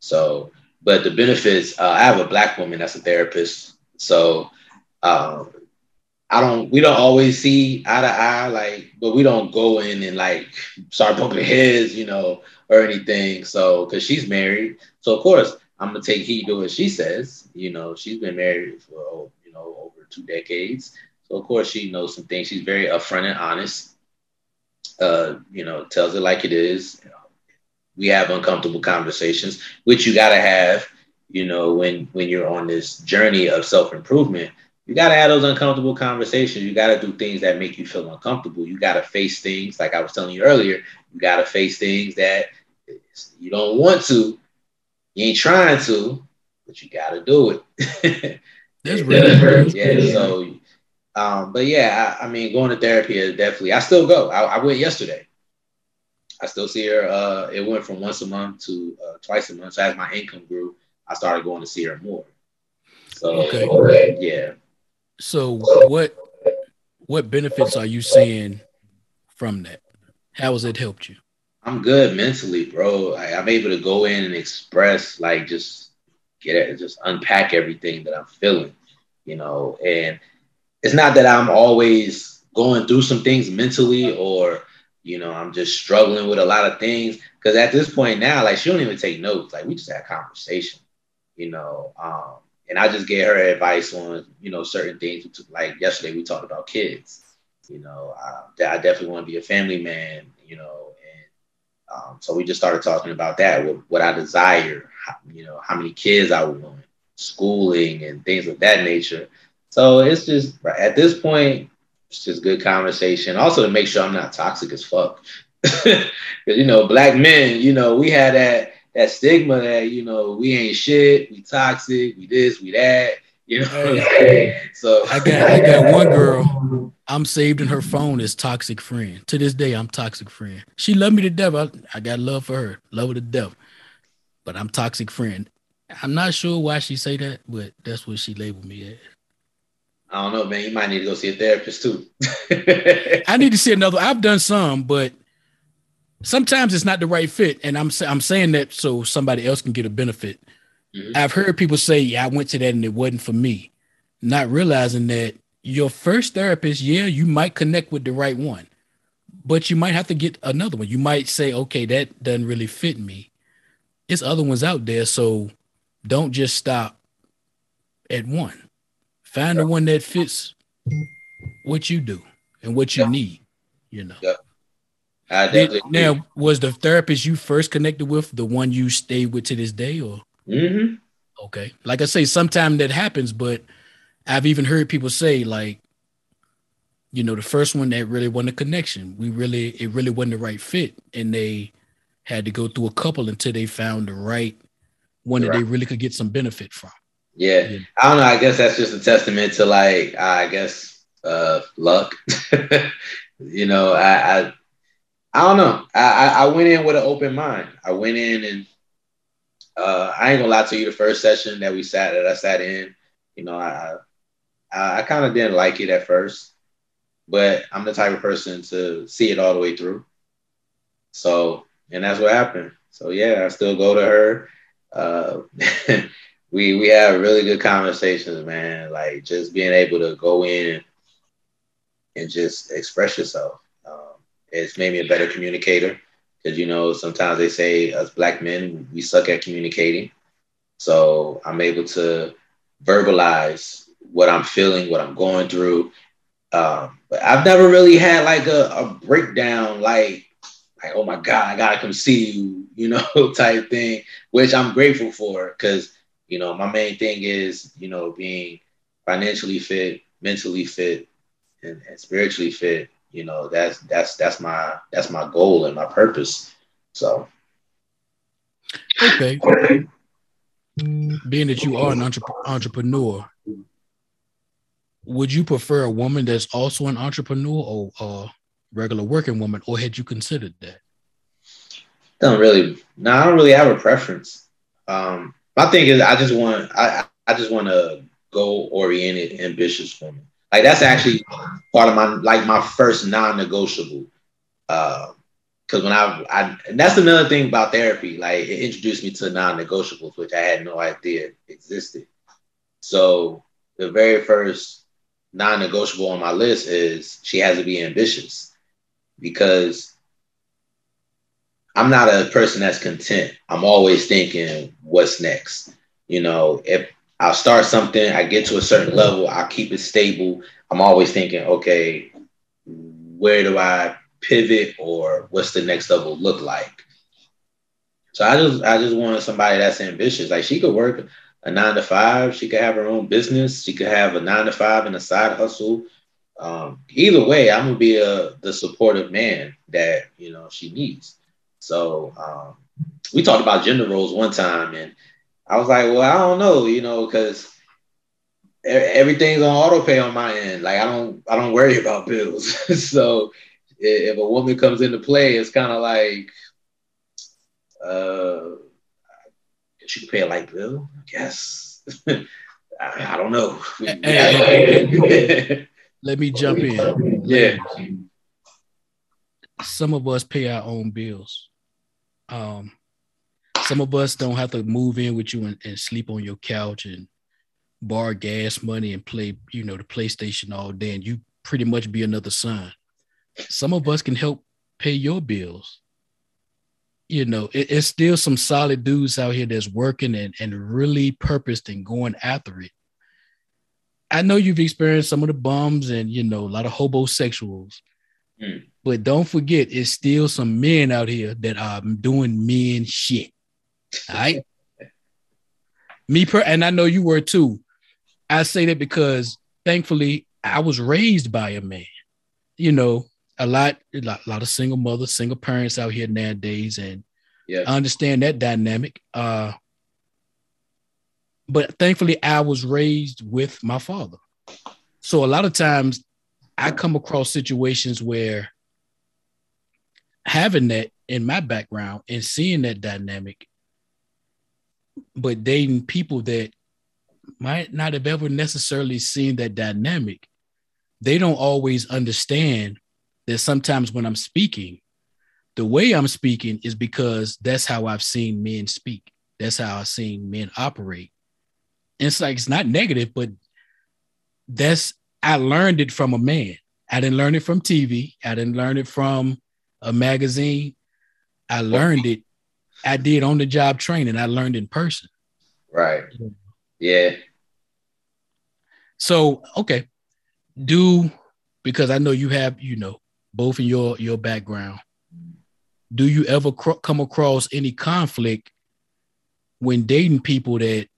So, but the benefits, uh, I have a black woman that's a therapist, so um, I don't. We don't always see eye to eye, like, but we don't go in and like start bumping heads, you know, or anything. So, because she's married, so of course I'm gonna take heed to what she says. You know, she's been married for you know over two decades, so of course she knows some things. She's very upfront and honest. Uh, you know, tells it like it is. You know, we have uncomfortable conversations, which you gotta have. You know, when when you're on this journey of self improvement, you gotta have those uncomfortable conversations. You gotta do things that make you feel uncomfortable. You gotta face things like I was telling you earlier. You gotta face things that you don't want to you ain't trying to, but you got to do it. That's really yeah. So, um, but yeah, I, I, mean, going to therapy is definitely. I still go. I, I, went yesterday. I still see her. Uh, it went from once a month to uh, twice a month. So as my income grew, I started going to see her more. So okay. yeah. So what what benefits are you seeing from that? How has it helped you? I'm good mentally, bro. I, I'm able to go in and express, like, just get it, just unpack everything that I'm feeling, you know. And it's not that I'm always going through some things mentally or, you know, I'm just struggling with a lot of things. Because at this point now, like, she don't even take notes. Like, we just had conversation, you know. Um, and I just get her advice on, you know, certain things. Like yesterday, we talked about kids. You know, uh, I definitely want to be a family man. You know, um, so we just started talking about that, what, what I desire, how, you know, how many kids I want, schooling and things of that nature. So it's just at this point, it's just good conversation. Also to make sure I'm not toxic as fuck. Because you know, black men, you know, we had that that stigma that you know we ain't shit, we toxic, we this, we that. You know, so I got I got one girl. I'm saved in her phone as toxic friend. To this day, I'm toxic friend. She loved me to death. I, I got love for her, love her to death. But I'm toxic friend. I'm not sure why she say that, but that's what she labeled me as. I don't know, man. You might need to go see a therapist too. I need to see another. I've done some, but sometimes it's not the right fit, and I'm I'm saying that so somebody else can get a benefit. Mm-hmm. I've heard people say, "Yeah, I went to that and it wasn't for me," not realizing that your first therapist, yeah, you might connect with the right one, but you might have to get another one. You might say, "Okay, that doesn't really fit me." It's other ones out there, so don't just stop at one. Find the one that fits what you do and what you need. You know. Yeah. I Did, now, was the therapist you first connected with the one you stayed with to this day, or? Mm-hmm. Okay, like I say, sometimes that happens, but I've even heard people say like, you know, the first one that really wasn't a connection. We really, it really wasn't the right fit, and they had to go through a couple until they found the right one right. that they really could get some benefit from. Yeah. yeah. I don't know. I guess that's just a testament to like, I guess, uh, luck. you know, I, I I don't know. I, I went in with an open mind. I went in and uh, I ain't gonna lie to you. The first session that we sat that I sat in, you know, I I, I kind of didn't like it at first, but I'm the type of person to see it all the way through. So, and that's what happened. So yeah, I still go to her. Uh, we we have really good conversations, man. Like just being able to go in and just express yourself. It's made me a better communicator because you know sometimes they say as black men we suck at communicating. So I'm able to verbalize what I'm feeling, what I'm going through. Um, but I've never really had like a, a breakdown, like like oh my god, I gotta come see you, you know, type thing, which I'm grateful for because you know my main thing is you know being financially fit, mentally fit, and, and spiritually fit. You know that's that's that's my that's my goal and my purpose. So. Okay. Being that you are an entre- entrepreneur would you prefer a woman that's also an entrepreneur or a regular working woman or had you considered that? Don't really no i don't really have a preference. Um my thing is i just want i i just want a goal oriented ambitious woman like that's actually part of my like my first non-negotiable. Because uh, when I, I and that's another thing about therapy. Like it introduced me to non-negotiables, which I had no idea existed. So the very first non-negotiable on my list is she has to be ambitious because I'm not a person that's content. I'm always thinking, what's next? You know, if I'll start something, I get to a certain level, I'll keep it stable. I'm always thinking, okay, where do I pivot or what's the next level look like? So I just I just wanted somebody that's ambitious. Like she could work a nine to five, she could have her own business, she could have a nine to five and a side hustle. Um, either way, I'm gonna be a the supportive man that you know she needs. So um, we talked about gender roles one time, and I was like, well, I don't know, you know, because everything's on auto pay on my end. Like I don't, I don't worry about bills. so if a woman comes into play, it's kind of like, uh, she can pay a light bill, I guess. I, I, don't know. Let me jump in. Yeah. Some of us pay our own bills. Um, some of us don't have to move in with you and, and sleep on your couch and borrow gas money and play, you know, the PlayStation all day, and you pretty much be another son. Some of us can help pay your bills. You know, it, it's still some solid dudes out here that's working and, and really purposed and going after it. I know you've experienced some of the bums and you know a lot of hobosexuals, mm. but don't forget it's still some men out here that are doing men shit. All right. Me per and I know you were too. I say that because thankfully I was raised by a man. You know, a lot, a lot, a lot of single mothers, single parents out here nowadays, and yeah. I understand that dynamic. Uh, but thankfully, I was raised with my father. So a lot of times, I come across situations where having that in my background and seeing that dynamic, but dating people that might not have ever necessarily seen that dynamic, they don't always understand that sometimes when I'm speaking, the way I'm speaking is because that's how I've seen men speak. That's how I've seen men operate. And it's like it's not negative, but that's I learned it from a man. I didn't learn it from TV. I didn't learn it from a magazine. I learned it. I did on the job training. I learned in person. Right. Yeah. So okay, do because I know you have you know both in your your background. Do you ever cr- come across any conflict when dating people that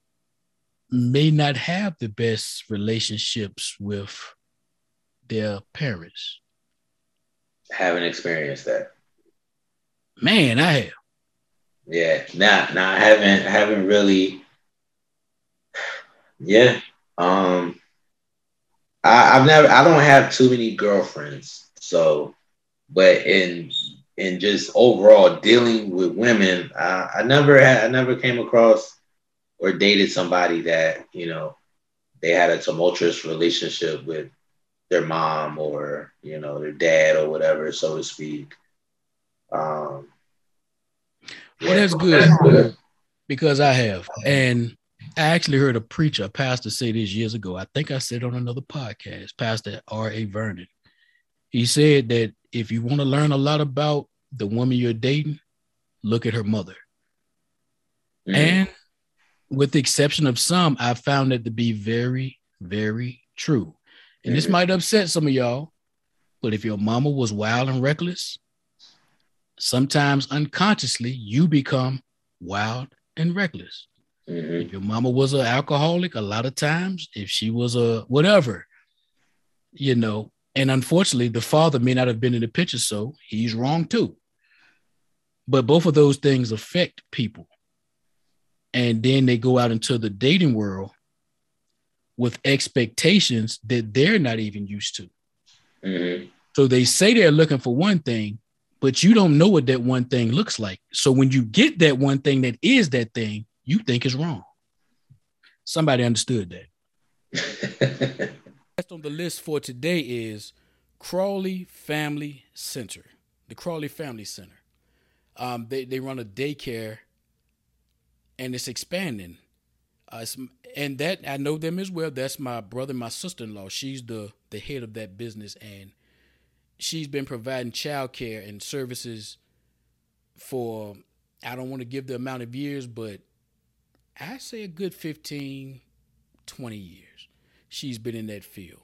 may not have the best relationships with their parents? Haven't experienced that. Man, I have. Yeah, nah, nah, I haven't, I haven't really. Yeah, um, I, I've never, I don't have too many girlfriends, so, but in in just overall dealing with women, I, I never had, I never came across or dated somebody that you know they had a tumultuous relationship with their mom or you know their dad or whatever, so to speak. Um, well, that's good because I have, and I actually heard a preacher, a pastor, say this years ago. I think I said on another podcast, Pastor R. A. Vernon. He said that if you want to learn a lot about the woman you're dating, look at her mother. Mm-hmm. And with the exception of some, I found it to be very, very true. And this might upset some of y'all, but if your mama was wild and reckless, sometimes unconsciously you become wild and reckless. Mm-hmm. If your mama was an alcoholic, a lot of times, if she was a whatever, you know, and unfortunately, the father may not have been in the picture, so he's wrong too. But both of those things affect people. And then they go out into the dating world with expectations that they're not even used to. Mm-hmm. So they say they're looking for one thing, but you don't know what that one thing looks like. So when you get that one thing that is that thing, you think is wrong. Somebody understood that. Next on the list for today is Crawley Family Center, the Crawley Family Center. Um, they, they run a daycare and it's expanding. Uh, and that I know them as well. That's my brother, my sister in law. She's the the head of that business, and she's been providing childcare and services for I don't want to give the amount of years, but I say a good 15, 20 years. She's been in that field.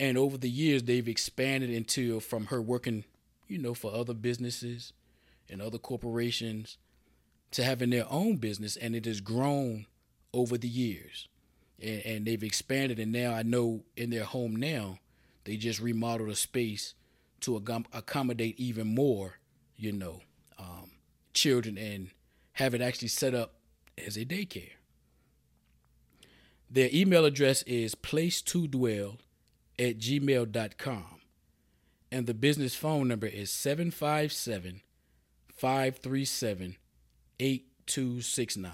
And over the years, they've expanded into from her working, you know, for other businesses and other corporations to having their own business. And it has grown over the years. And, and they've expanded. And now I know in their home now, they just remodeled a space to accommodate even more, you know, um, children and have it actually set up as a daycare. Their email address is place to dwell at gmail.com. And the business phone number is 757 537 8269.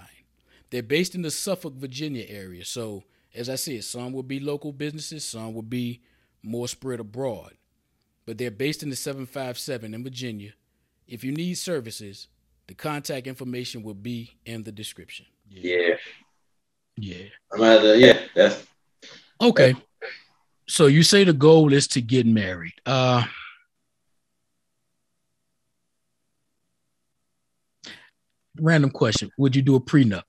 They're based in the Suffolk, Virginia area. So, as I said, some will be local businesses, some will be more spread abroad but they're based in the 757 in Virginia. If you need services, the contact information will be in the description. Yeah. Yeah. yeah. yeah, that's okay. So you say the goal is to get married. Uh random question. Would you do a prenup?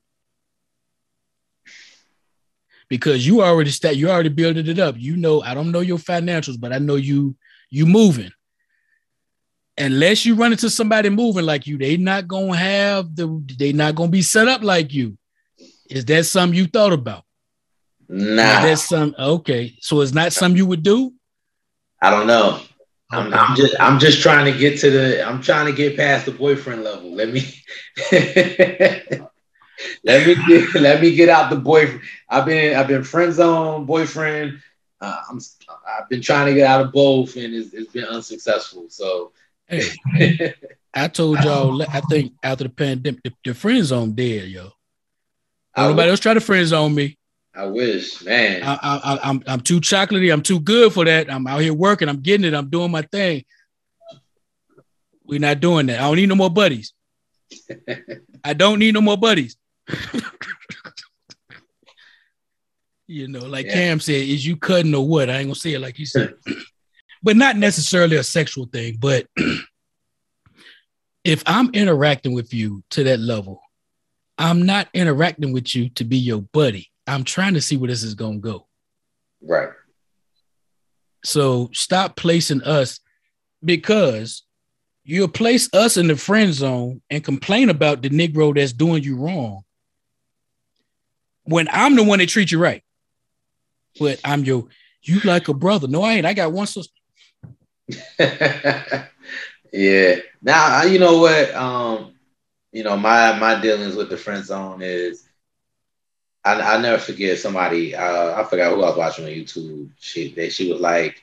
Because you already start you already building it up. You know, I don't know your financials, but I know you you moving. Unless you run into somebody moving like you, they not gonna have the they not gonna be set up like you. Is that something you thought about? Nah. That's some okay. So it's not something you would do? I don't know. I'm, I'm, just I'm just trying to get to the I'm trying to get past the boyfriend level. Let me let me get let me get out the boyfriend. I've been I've been friend zone, boyfriend, uh, I'm I've been trying to get out of both, and it's, it's been unsuccessful. So, hey, I told y'all. I think after the pandemic, the, the friend zone dead, yo. Nobody else try to friend zone me. I wish, man. I, I, I'm I'm too chocolatey. I'm too good for that. I'm out here working. I'm getting it. I'm doing my thing. We're not doing that. I don't need no more buddies. I don't need no more buddies. you know, like yeah. Cam said, is you cutting or what? I ain't gonna say it like you said, but not necessarily a sexual thing. But if I'm interacting with you to that level, I'm not interacting with you to be your buddy. I'm trying to see where this is gonna go. Right. So stop placing us because you'll place us in the friend zone and complain about the Negro that's doing you wrong. When I'm the one that treats you right. But I'm your you like a brother. No, I ain't. I got one sister. yeah. Now you know what? Um, you know, my my dealings with the friend zone is I I never forget somebody, uh, I forgot who I was watching on YouTube. She they, she was like,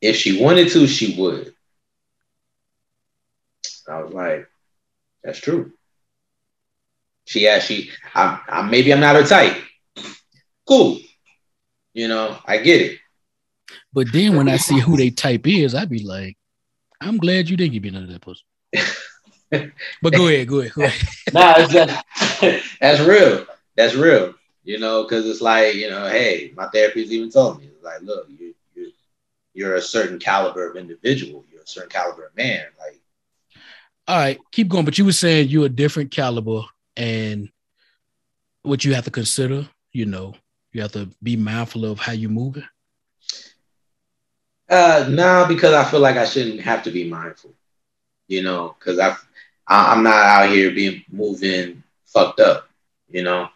if she wanted to, she would. I was like, that's true. She yeah, she I, I maybe I'm not her type. Cool. You know, I get it. But then when I see who they type is, I'd be like, I'm glad you didn't give me none of that pussy. but go ahead, go ahead, go ahead. nah, that's, that's real. That's real. You know, because it's like, you know, hey, my therapist even told me, it's like, look, you, you, you're a certain caliber of individual. You're a certain caliber of man. Like, all right, keep going. But you were saying you're a different caliber, and what you have to consider, you know, you have to be mindful of how you're moving. Uh, no, because I feel like I shouldn't have to be mindful. You know, because I, I'm not out here being moving fucked up. You know,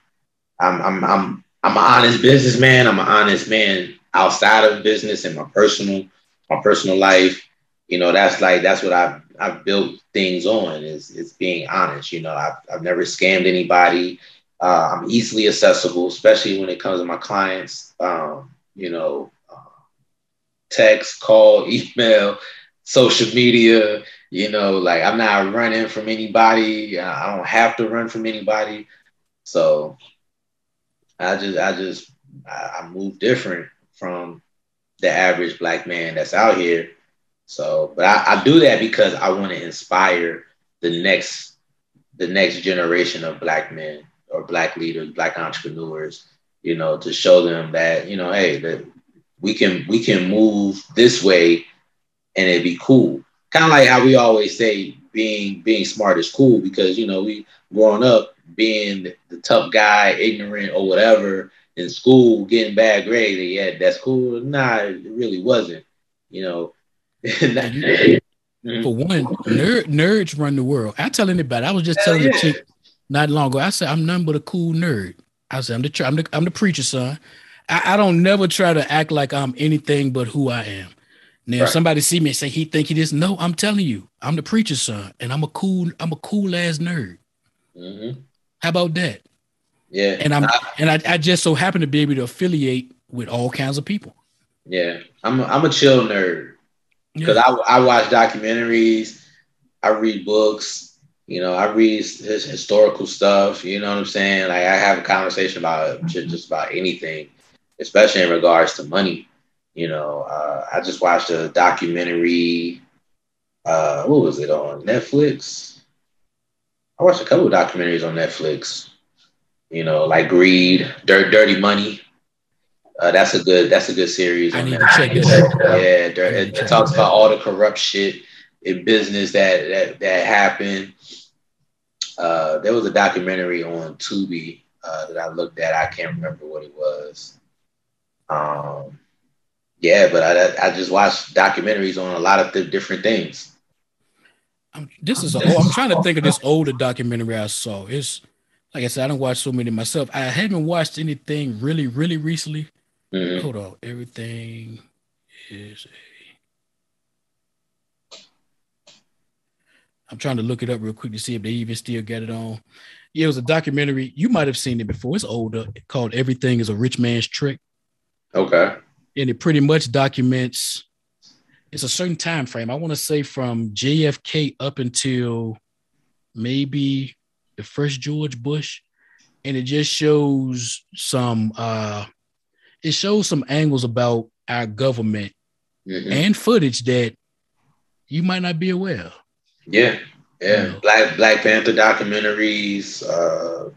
I'm I'm I'm I'm an honest businessman. I'm an honest man outside of business and my personal my personal life. You know, that's like that's what I've I've built things on is is being honest. You know, I've I've never scammed anybody. Uh, I'm easily accessible, especially when it comes to my clients. Um, you know, uh, text, call, email, social media. You know, like I'm not running from anybody. I don't have to run from anybody. So I just I just I, I move different from the average black man that's out here. So, but I, I do that because I want to inspire the next the next generation of black men or black leaders, black entrepreneurs, you know, to show them that, you know, hey, that we can we can move this way and it'd be cool. Kind of like how we always say being being smart is cool because you know we growing up being the tough guy, ignorant or whatever in school, getting bad grades. Yeah, that's cool. Nah, it really wasn't. You know. For one, nerd, nerds run the world. I tell anybody. I was just Hell telling yeah. the chick not long ago. I said I'm nothing but a cool nerd. I said I'm the I'm the, I'm the preacher son. I, I don't never try to act like I'm anything but who I am. Now, right. somebody see me and say he think he this. No, I'm telling you, I'm the preacher's son, and I'm a cool, I'm a cool ass nerd. Mm-hmm. How about that? Yeah. And I'm I, and I, I just so happen to be able to affiliate with all kinds of people. Yeah, I'm a, I'm a chill nerd because yeah. I I watch documentaries, I read books, you know, I read his historical stuff. You know what I'm saying? Like I have a conversation about just about anything, especially in regards to money. You know, uh, I just watched a documentary. Uh, what was it on Netflix? I watched a couple of documentaries on Netflix. You know, like Greed, Dirt, Dirty Money. Uh, that's a good. That's a good series. I need to check it out. Yeah, it, it talks about all the corrupt shit in business that that that happened. Uh, there was a documentary on Tubi uh, that I looked at. I can't remember what it was. Um, yeah, but I, I just watched documentaries on a lot of the different things. I'm, this is a, oh, I'm trying to think of this older documentary I saw. It's like I said, I don't watch so many myself. I haven't watched anything really, really recently. Mm-hmm. Hold on, everything is a. I'm trying to look it up real quick to see if they even still get it on. Yeah, it was a documentary. You might have seen it before. It's older, called "Everything Is a Rich Man's Trick." Okay and it pretty much documents it's a certain time frame. I want to say from JFK up until maybe the first George Bush, and it just shows some uh it shows some angles about our government mm-hmm. and footage that you might not be aware of. Yeah. Yeah. You know? Black Black Panther documentaries, uh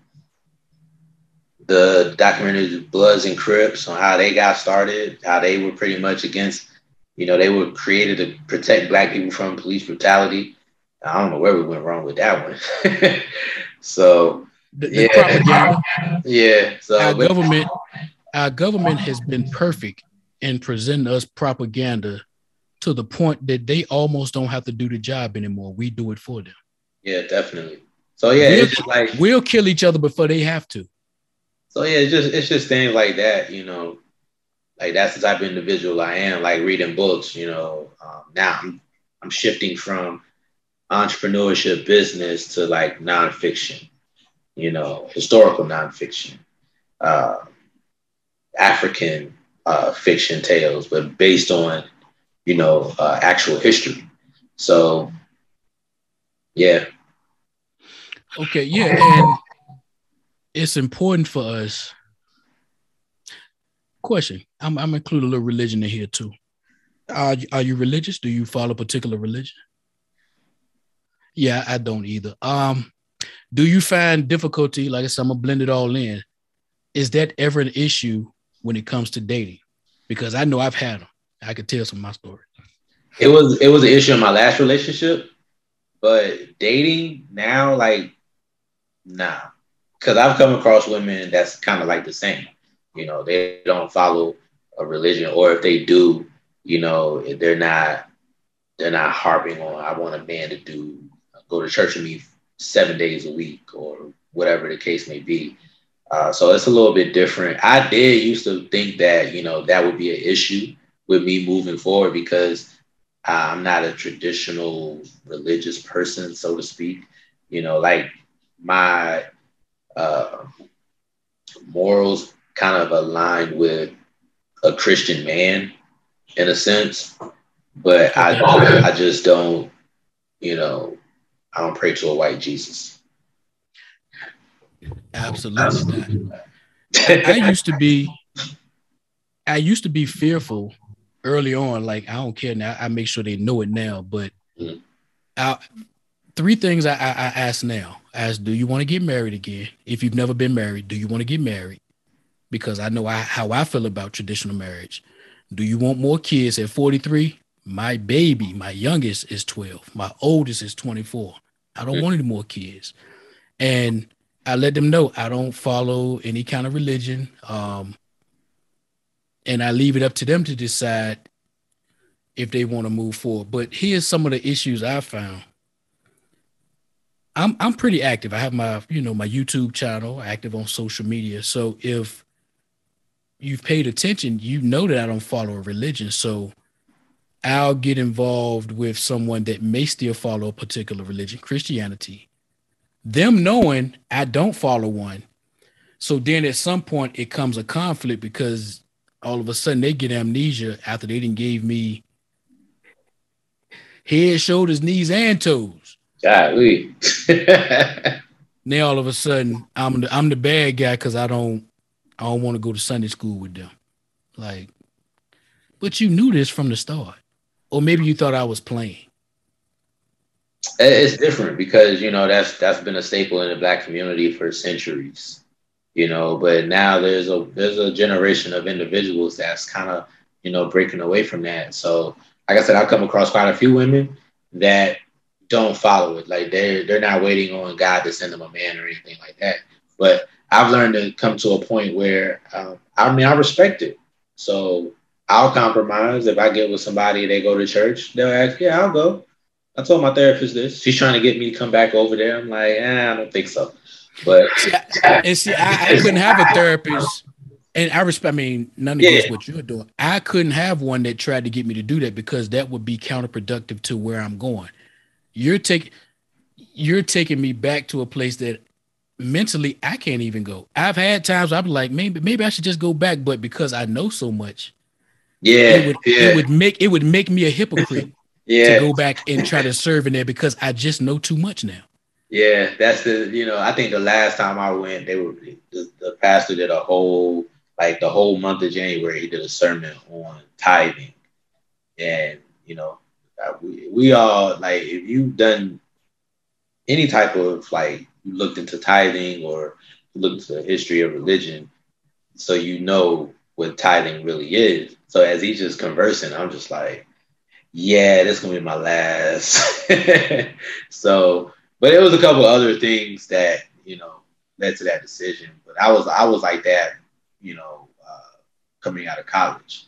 the documentary Bloods and Crips on how they got started, how they were pretty much against, you know, they were created to protect black people from police brutality. I don't know where we went wrong with that one. so the, the yeah. propaganda. Yeah. So our but, government, our government has been perfect in presenting us propaganda to the point that they almost don't have to do the job anymore. We do it for them. Yeah, definitely. So yeah, we'll, it's like we'll kill each other before they have to. So yeah, it's just it's just things like that, you know. Like that's the type of individual I am. Like reading books, you know. Um, now I'm shifting from entrepreneurship, business to like nonfiction you know, historical nonfiction, uh, African uh, fiction tales, but based on, you know, uh, actual history. So, yeah. Okay, yeah, and it's important for us. Question: I'm I'm include a little religion in here too. Are are you religious? Do you follow a particular religion? Yeah, I don't either. Um, do you find difficulty, like I said, I'm gonna blend it all in. Is that ever an issue when it comes to dating? Because I know I've had them. I could tell some of my story. It was it was an issue in my last relationship, but dating now, like, nah. Cause I've come across women that's kind of like the same. You know, they don't follow a religion, or if they do, you know, they're not they're not harping on I want a man to do go to church with me seven days a week or whatever the case may be. Uh, so it's a little bit different. I did used to think that, you know, that would be an issue with me moving forward because I'm not a traditional religious person, so to speak. You know, like my uh, morals kind of align with a Christian man in a sense, but I, I just don't, you know, I don't pray to a white Jesus. Absolutely not. I used to be, I used to be fearful early on. Like I don't care now. I make sure they know it now. But mm-hmm. I, three things I, I, I ask now: as do you want to get married again? If you've never been married, do you want to get married? Because I know I, how I feel about traditional marriage. Do you want more kids at 43? My baby, my youngest is 12. My oldest is 24. I don't want any more kids. And I let them know I don't follow any kind of religion. Um, and I leave it up to them to decide if they want to move forward. But here's some of the issues I found. I'm I'm pretty active. I have my, you know, my YouTube channel, active on social media. So if you've paid attention, you know that I don't follow a religion. So I'll get involved with someone that may still follow a particular religion, Christianity, them knowing I don't follow one. So then at some point it comes a conflict because all of a sudden they get amnesia after they didn't gave me head, shoulders, knees, and toes. Golly. now all of a sudden I'm the I'm the bad guy because I don't I don't want to go to Sunday school with them. Like, but you knew this from the start or maybe you thought I was playing. It's different because you know that's that's been a staple in the black community for centuries, you know. But now there's a there's a generation of individuals that's kind of you know breaking away from that. So, like I said, I've come across quite a few women that don't follow it. Like they're they're not waiting on God to send them a man or anything like that. But I've learned to come to a point where um, I mean I respect it. So I'll compromise if I get with somebody, they go to church, they'll ask, yeah, I'll go. I told my therapist this. She's trying to get me to come back over there. I'm like, eh, I don't think so. But and see, I, I couldn't have a therapist, and I respect. I mean, none of yeah. this what you're doing. I couldn't have one that tried to get me to do that because that would be counterproductive to where I'm going. You're taking, you're taking me back to a place that mentally I can't even go. I've had times I'm like, maybe maybe I should just go back, but because I know so much, yeah, it would, yeah. it would make it would make me a hypocrite. yeah. to go back and try to serve in there because I just know too much now. Yeah, that's the you know I think the last time I went, they were the, the pastor did a whole like the whole month of January. He did a sermon on tithing, and you know we all like if you've done any type of like you looked into tithing or looked into the history of religion, so you know what tithing really is. So as he's just conversing, I'm just like, yeah, this is gonna be my last. so but it was a couple other things that you know led to that decision. But I was I was like that, you know, uh, coming out of college.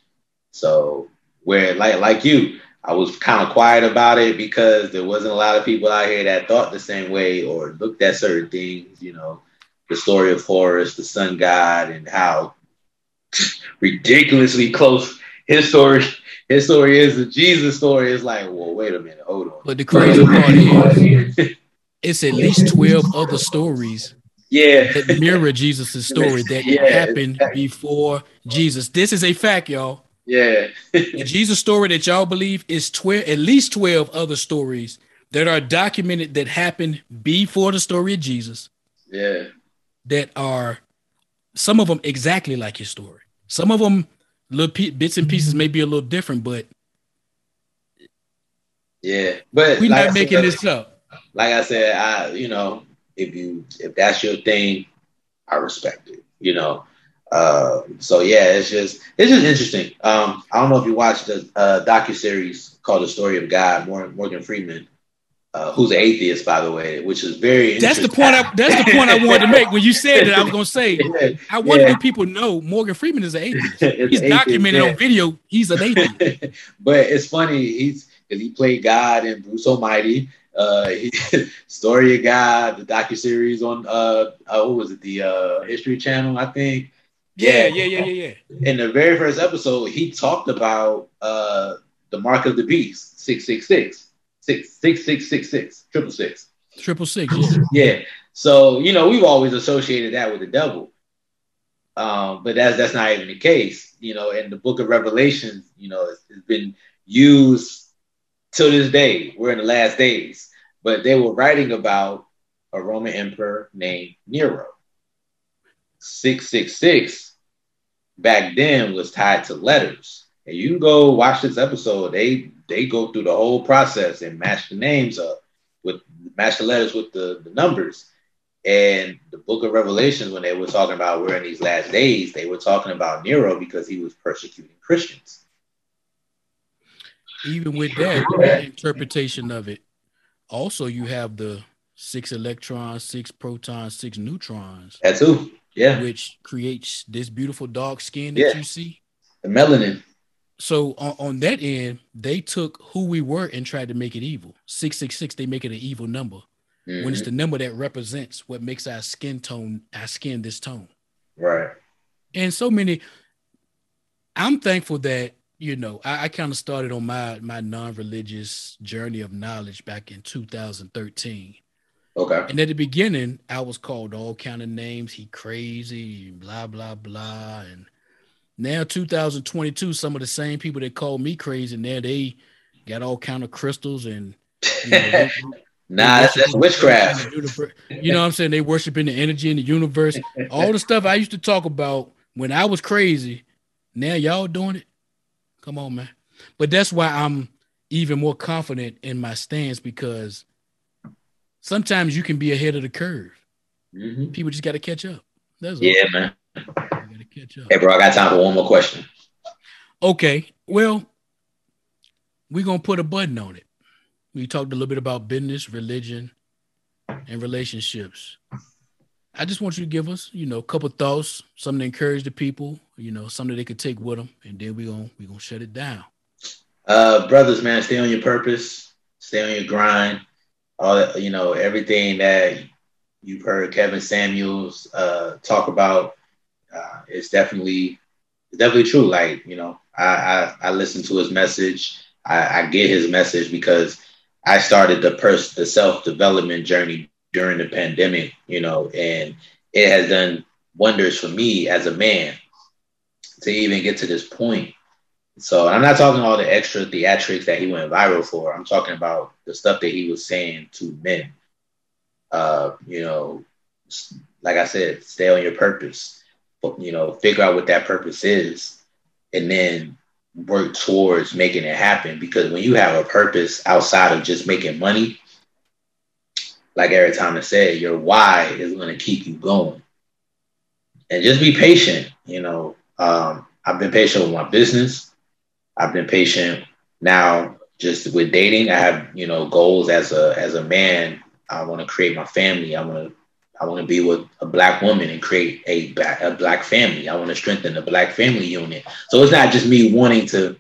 So where like like you, I was kind of quiet about it because there wasn't a lot of people out here that thought the same way or looked at certain things. You know, the story of Horus, the sun god, and how ridiculously close his story his story is the Jesus story. Is like, well, wait a minute, hold on. But the crazy part is it's at least 12 other stories yeah that mirror jesus' story that yeah, happened before jesus this is a fact y'all yeah. The jesus story that y'all believe is 12 at least 12 other stories that are documented that happened before the story of jesus. Yeah. That are some of them exactly like his story. Some of them little bits and pieces may be a little different but yeah. But we're like not making this up. like I said, I you know if you if that's your thing, I respect it. You know, uh, so yeah, it's just it's just interesting. Um, I don't know if you watched the uh, docu series called "The Story of God." Morgan, Morgan Freeman, uh, who's an atheist, by the way, which is very. That's the point. I, that's the point I wanted to make when you said that. I was going to say, yeah, I wonder yeah. if people know Morgan Freeman is an atheist. he's atheist, documented yeah. on video. He's an atheist. but it's funny. He's because he played God in Bruce Almighty uh, Story of God, the docu series on uh, uh, what was it, the uh, History Channel, I think. Yeah, yeah, yeah, yeah, yeah. In the very first episode, he talked about uh, the mark of the beast, six six six, six six six six six, triple six, triple six. Yeah. yeah. So you know, we've always associated that with the devil. Um, but that's that's not even the case. You know, in the book of Revelation, you know, it's, it's been used till this day, we're in the last days. But they were writing about a Roman emperor named Nero. 666 back then was tied to letters. And you can go watch this episode. They they go through the whole process and match the names up with match the letters with the, the numbers. And the book of Revelations, when they were talking about we're in these last days, they were talking about Nero because he was persecuting Christians even with that interpretation of it, also you have the six electrons, six protons, six neutrons. That's who, yeah. Which creates this beautiful dark skin that yeah. you see. The melanin. So on, on, that end, they took who we were and tried to make it evil. 666, they make it an evil number. Mm-hmm. When it's mm-hmm. the number that represents what makes our skin tone, our skin this tone. Right. And so many, I'm thankful that you know, I, I kind of started on my my non-religious journey of knowledge back in 2013. Okay. And at the beginning, I was called all kind of names. He crazy, blah blah blah. And now 2022, some of the same people that called me crazy, now they got all kind of crystals and. You know, they, nah, that's, that's witchcraft. You know what I'm saying? They worship in the energy in the universe. All the stuff I used to talk about when I was crazy. Now y'all doing it. Come on, man. But that's why I'm even more confident in my stance because sometimes you can be ahead of the curve. Mm-hmm. People just got to catch up. That's yeah, all. man. Gotta catch up. Hey, bro, I got time for one more question. Okay. Well, we're going to put a button on it. We talked a little bit about business, religion, and relationships. I just want you to give us, you know, a couple thoughts, something to encourage the people, you know, something they could take with them, and then we're gonna we're gonna shut it down. Uh, brothers, man, stay on your purpose, stay on your grind. All you know, everything that you've heard Kevin Samuels uh, talk about uh, is definitely definitely true. Like, you know, I I, I listen to his message. I, I get his message because I started the pers- the self development journey during the pandemic, you know, and it has done wonders for me as a man to even get to this point. So I'm not talking all the extra theatrics that he went viral for. I'm talking about the stuff that he was saying to men. Uh, you know, like I said, stay on your purpose. You know, figure out what that purpose is, and then work towards making it happen. Because when you have a purpose outside of just making money, like Eric Thomas said, your why is going to keep you going. And just be patient. You know, um, I've been patient with my business. I've been patient now just with dating. I have, you know, goals as a as a man. I want to create my family. I want to I want to be with a black woman and create a, a black family. I want to strengthen the black family unit. So it's not just me wanting to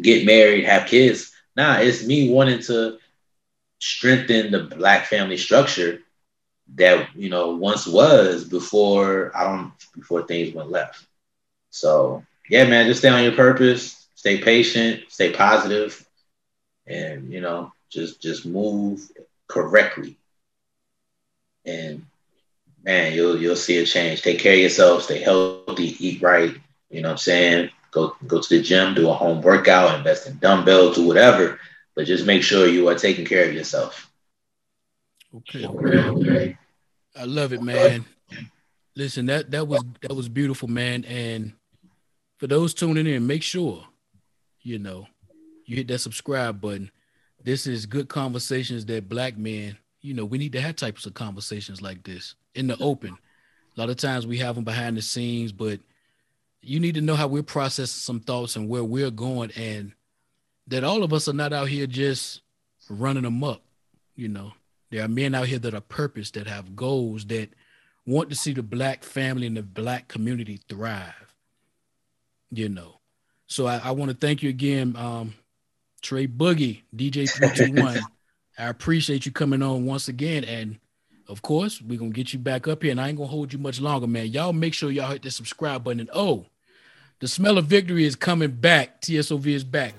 get married, have kids. Nah, it's me wanting to strengthen the black family structure that you know once was before I don't before things went left. So yeah, man, just stay on your purpose, stay patient, stay positive, and you know, just just move correctly and man, you'll you'll see a change. Take care of yourself, stay healthy, eat right. You know what I'm saying? Go go to the gym, do a home workout, invest in dumbbells, do whatever, but just make sure you are taking care of yourself. Okay. okay. I love it, man. Listen, that that was that was beautiful, man. And for those tuning in, make sure you know you hit that subscribe button. This is good conversations that black men you know, we need to have types of conversations like this in the open. A lot of times we have them behind the scenes, but you need to know how we're processing some thoughts and where we're going, and that all of us are not out here just running them up. You know, there are men out here that are purpose, that have goals, that want to see the black family and the black community thrive. You know, so I, I want to thank you again, um, Trey Boogie, DJ three two one. I appreciate you coming on once again. And of course, we're gonna get you back up here. And I ain't gonna hold you much longer, man. Y'all make sure y'all hit the subscribe button. And oh, the smell of victory is coming back. TSOV is back.